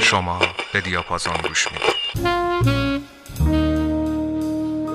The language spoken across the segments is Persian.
شما به دیاپازون گوش می‌دید.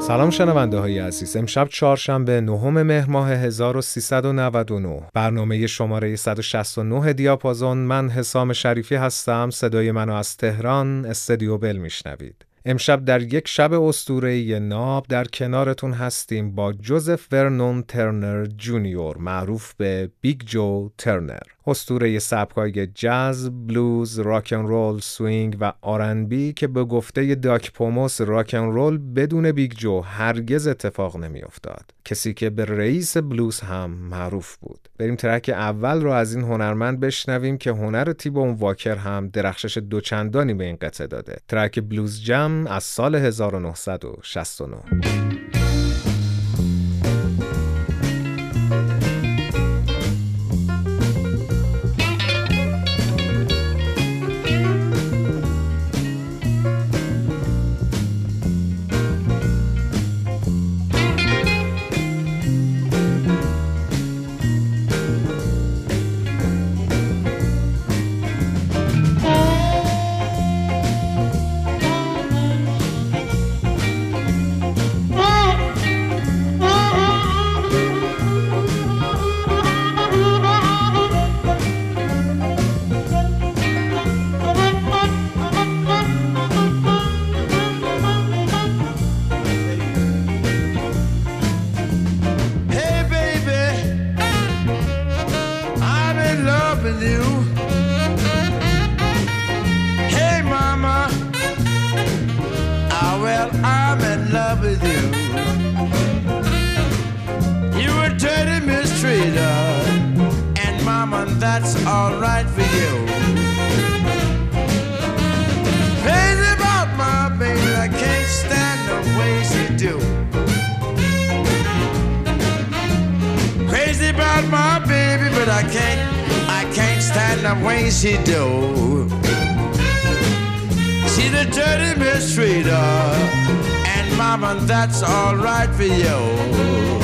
سلام شنونده های عزیز. امشب چهارشنبه نهم مهر ماه 1399 برنامه شماره 169 دیاپازون. من حسام شریفی هستم. صدای منو از تهران استدیو بل میشنوید. امشب در یک شب اسطوره ناب در کنارتون هستیم با جوزف ورنون ترنر جونیور معروف به بیگ جو ترنر. اسطوره سبکای جاز، بلوز، rock and roll، swing و R&B که به گفته داک پوموس rock and roll بدون بیگ جو هرگز اتفاق نمیافتاد. کسی که به رئیس بلوز هم معروف بود. بریم ترک اول رو از این هنرمند بشنویم که هنر تیبون واکر هم درخشش دوچندانی به این قطعه داده. ترک بلوز جم از سال 1969 She's a dirty mistreater, and mama, that's alright for you.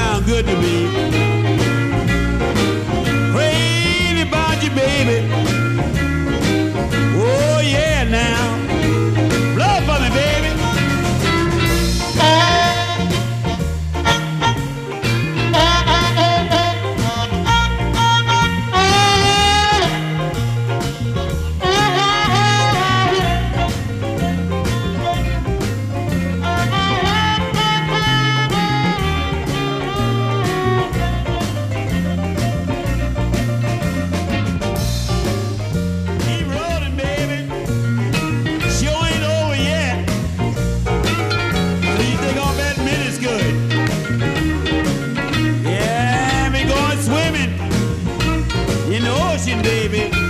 Sound good to me. Crazy about you, baby. Blessing, baby.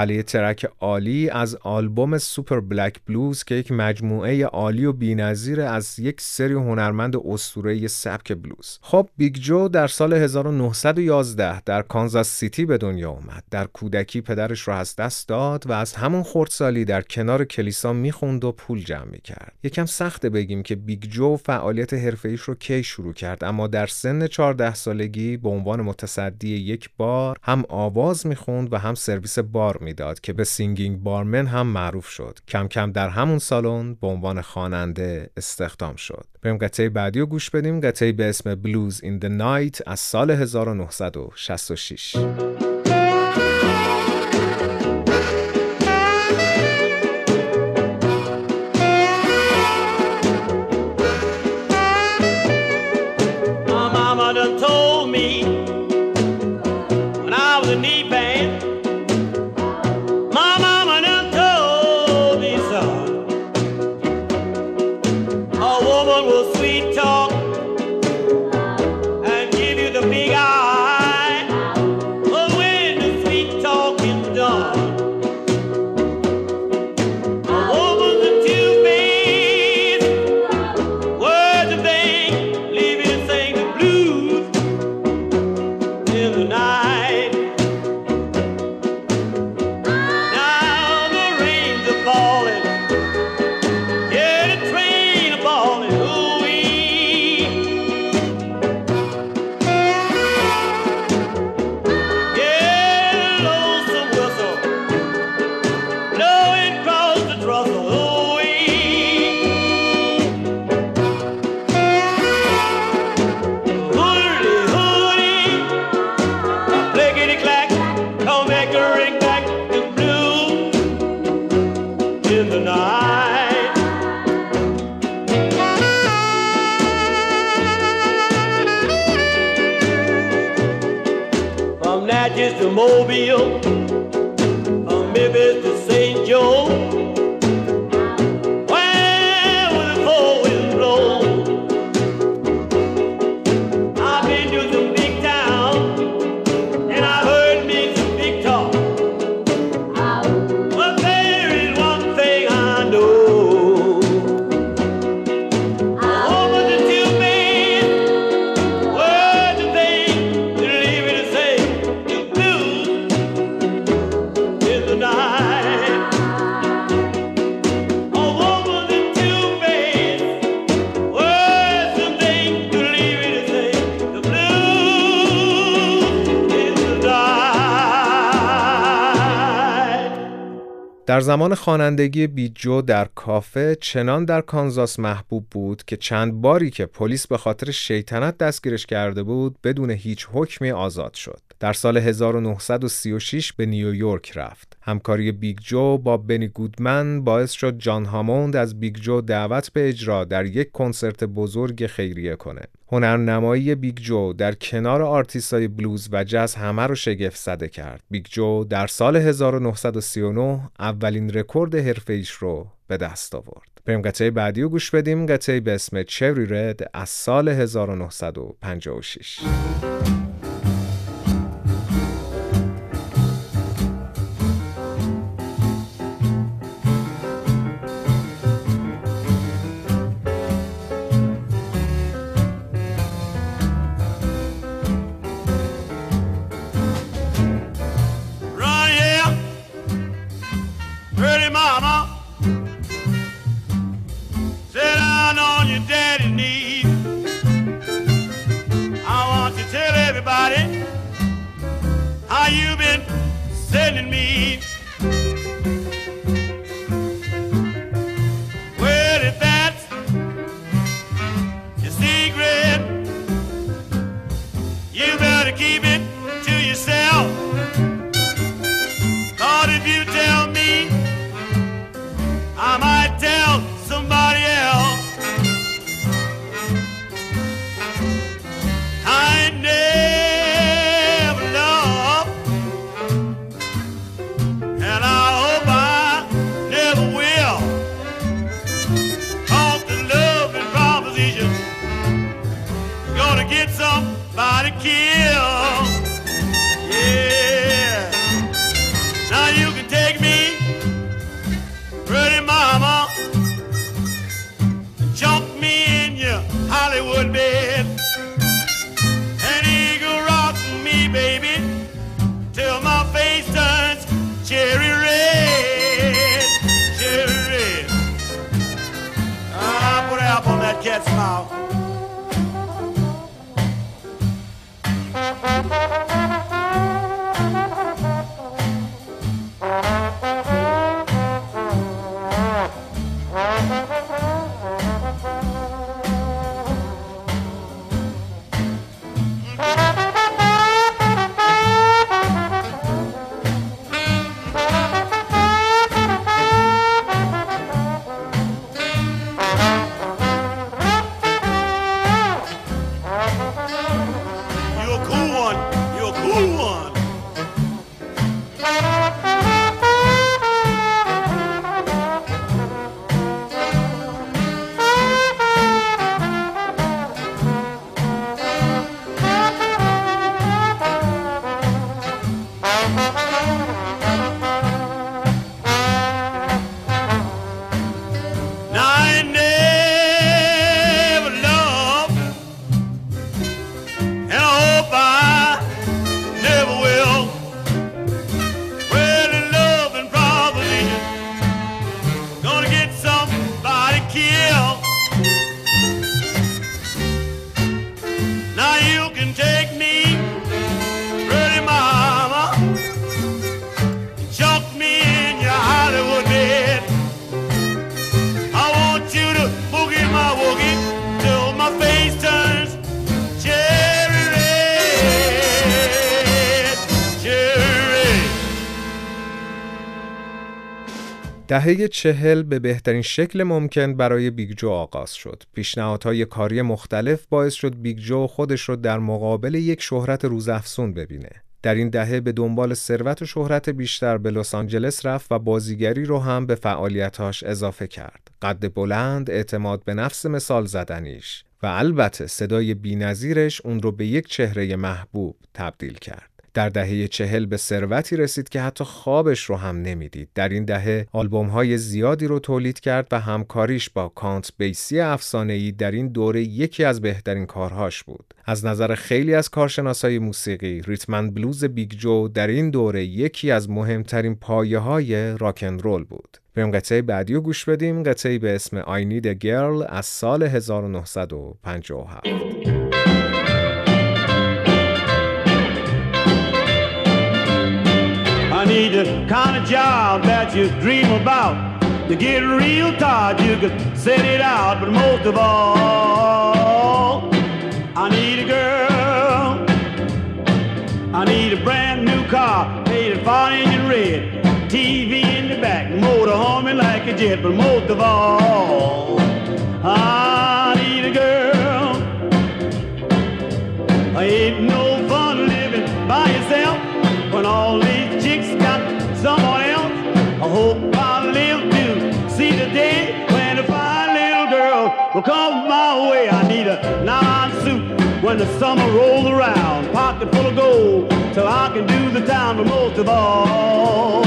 بله یه track عالی از آلبوم Super Black Blues که یک مجموعه عالی و بی‌نظیر از یک سری هنرمند اسطوره‌ای سبک بلوز. خب بیگ جو در سال 1911 در کانزاس سیتی به دنیا اومد. در کودکی پدرش رو از دست داد و از همون خردسالی در کنار کلیسا می‌خوند و پول جمع می‌کرد. یکم سخته بگیم که بیگ جو فعالیت حرفه‌ایش رو کی شروع کرد اما در سن 14 سالگی به عنوان متصدی یک بار هم آواز می‌خوند و هم سرویس بار می‌داد که به Singing Barman هم معروف شد. کم کم در همون سالن به عنوان خواننده استخدام شد. بریم قطعه بعدی رو گوش بدیم. قطعه به اسم Blues in the Night از سال 1966 From Natchez to Mobile, from Memphis to St. Joe. در زمان خوانندگی بیگ جو در کافه چنان در کانزاس محبوب بود که چند باری که پلیس به خاطر شیطنت دستگیرش کرده بود بدون هیچ حکمی آزاد شد. در سال 1936 به نیویورک رفت. همکاری بیگ جو با بنی گودمن باعث شد جان هاموند از بیگ جو دعوت به اجرا در یک کنسرت بزرگ خیریه کنه. هنرنمایی بیگ جو در کنار آرتیستای بلوز و جاز همه رو شگفت زده کرد. بیگ جو در سال 1939 اولین رکورد حرفه‌ایش رو به دست آورد. بریم قطعه بعدی رو گوش بدیم قطعه به اسم Cherry Red از سال 1956 cat's mouth. دهه چهل به بهترین شکل ممکن برای بیگ جو آغاز شد. پیشنهادهای کاری مختلف باعث شد بیگ جو خودش رو در مقابل یک شهرت روزافزون ببینه. در این دهه به دنبال ثروت و شهرت بیشتر به لس آنجلس رفت و بازیگری رو هم به فعالیتاش اضافه کرد. قد بلند، اعتماد به نفس مثال زدنیش و البته صدای بینظیرش اون رو به یک چهره محبوب تبدیل کرد. در دهه چهل به ثروتی رسید که حتی خوابش رو هم نمی‌دید. در این دهه آلبوم های زیادی رو تولید کرد و همکاریش با کانت بیسی افسانه‌ای در این دوره یکی از بهترین کارهاش بود. از نظر خیلی از کارشناسای موسیقی، rhythm and blues بیگ جو در این دوره یکی از مهمترین پایه های راکن رول بود. بریم قطعه بعدی رو گوش بدیم قطعه به اسم I Girl از سال 1957 need the kind of job that you dream about. To get real tired, you could set it out, but most of all, I need a girl. I need a brand new car, painted fine engine red, TV in the back, motor humming like a jet, but most of all, I need a girl. I Ain't hope I live to see the day when a fine little girl will come my way. I need a nylon suit when the summer rolls around, pocket full of gold, so I can do the town. But most of all,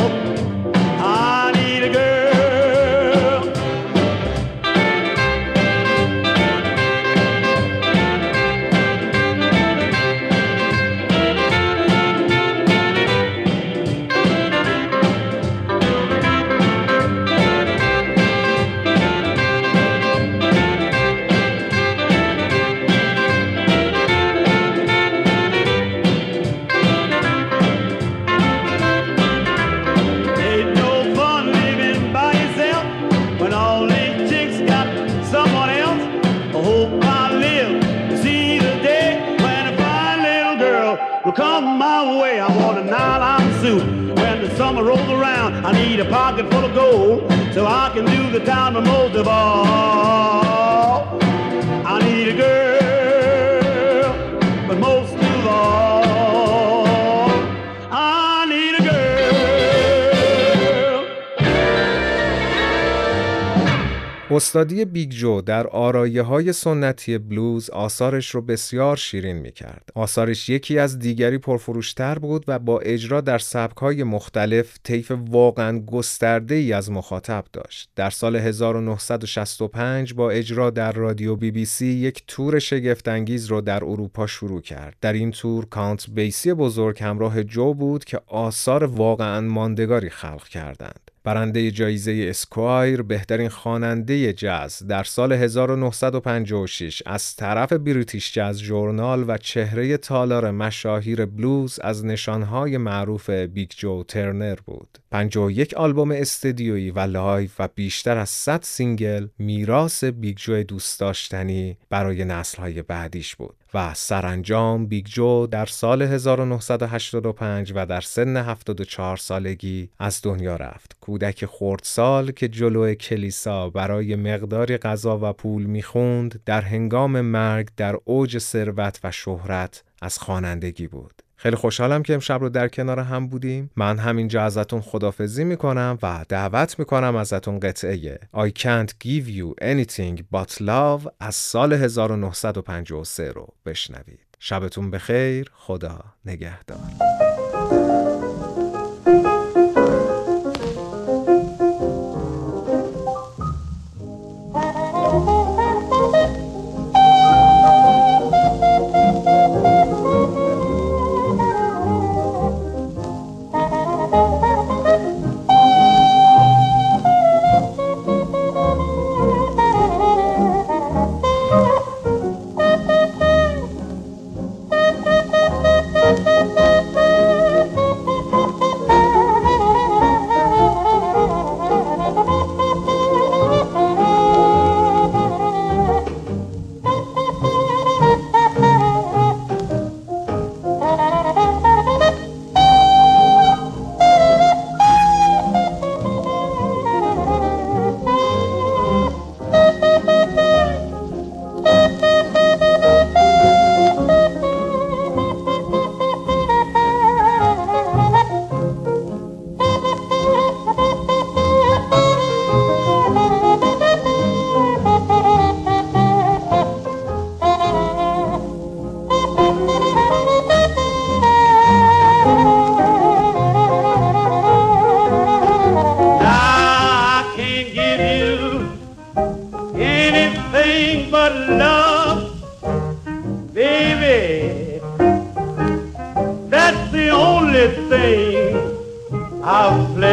I want a nylon suit when the summer rolls around. I need a pocket full of gold so I can do the town. But most of all, I need a girl. استادی بیگ جو در آرایه های سنتی بلوز آثارش رو بسیار شیرین می کرد. آثارش یکی از دیگری پرفروشتر بود و با اجرا در سبک های مختلف طیف واقعا گسترده ای از مخاطب داشت. در سال 1965 با اجرا در رادیو بی بی سی یک تور شگفتانگیز رو در اروپا شروع کرد. در این تور کانت بیسی بزرگ همراه جو بود که آثار واقعا ماندگاری خلق کردند. برنده جایزه اسکوایر بهترین خواننده جاز در سال 1956 از طرف بریتیش جاز جورنال و چهره تالار مشاهیر بلوز از نشانهای معروف بیگ جو ترنر بود. 51 آلبوم استدیویی و live و بیشتر از 100 single میراث بیگ جو دوست داشتنی برای نسلهای بعدیش بود. و سرانجام بیگ جو در سال 1985 و در سن 74 سالگی از دنیا رفت. کودک خردسال که جلو کلیسا برای مقداری غذا و پول می‌خوند در هنگام مرگ در اوج ثروت و شهرت از خوانندگی بود. خیلی خوشحالم که امشب رو در کنار هم بودیم. من همینجا ازتون خدافزی می‌کنم و دعوت می‌کنم ازتون قطعه I can't give you anything but love از سال 1953 رو بشنوید. شبتون بخیر. خدا نگهدار.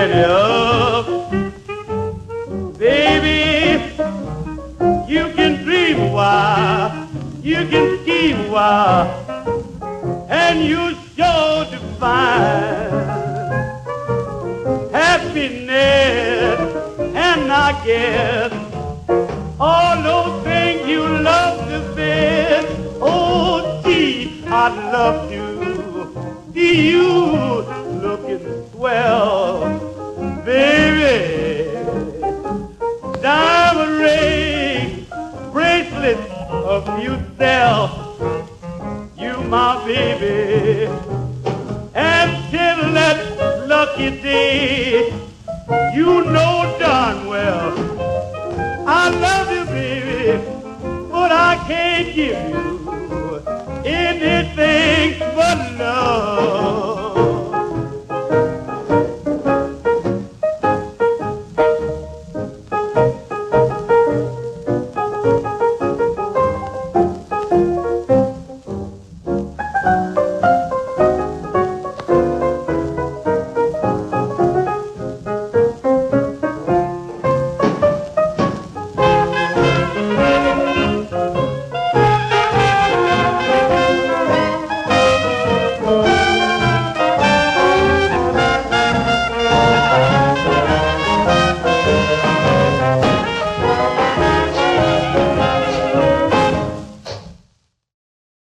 up. Baby, you can dream a while, you can scheme a while, and you sure to happiness. And I guess all those things you love the best, oh gee, I love you. See you looking swell. Can't give you anything but love.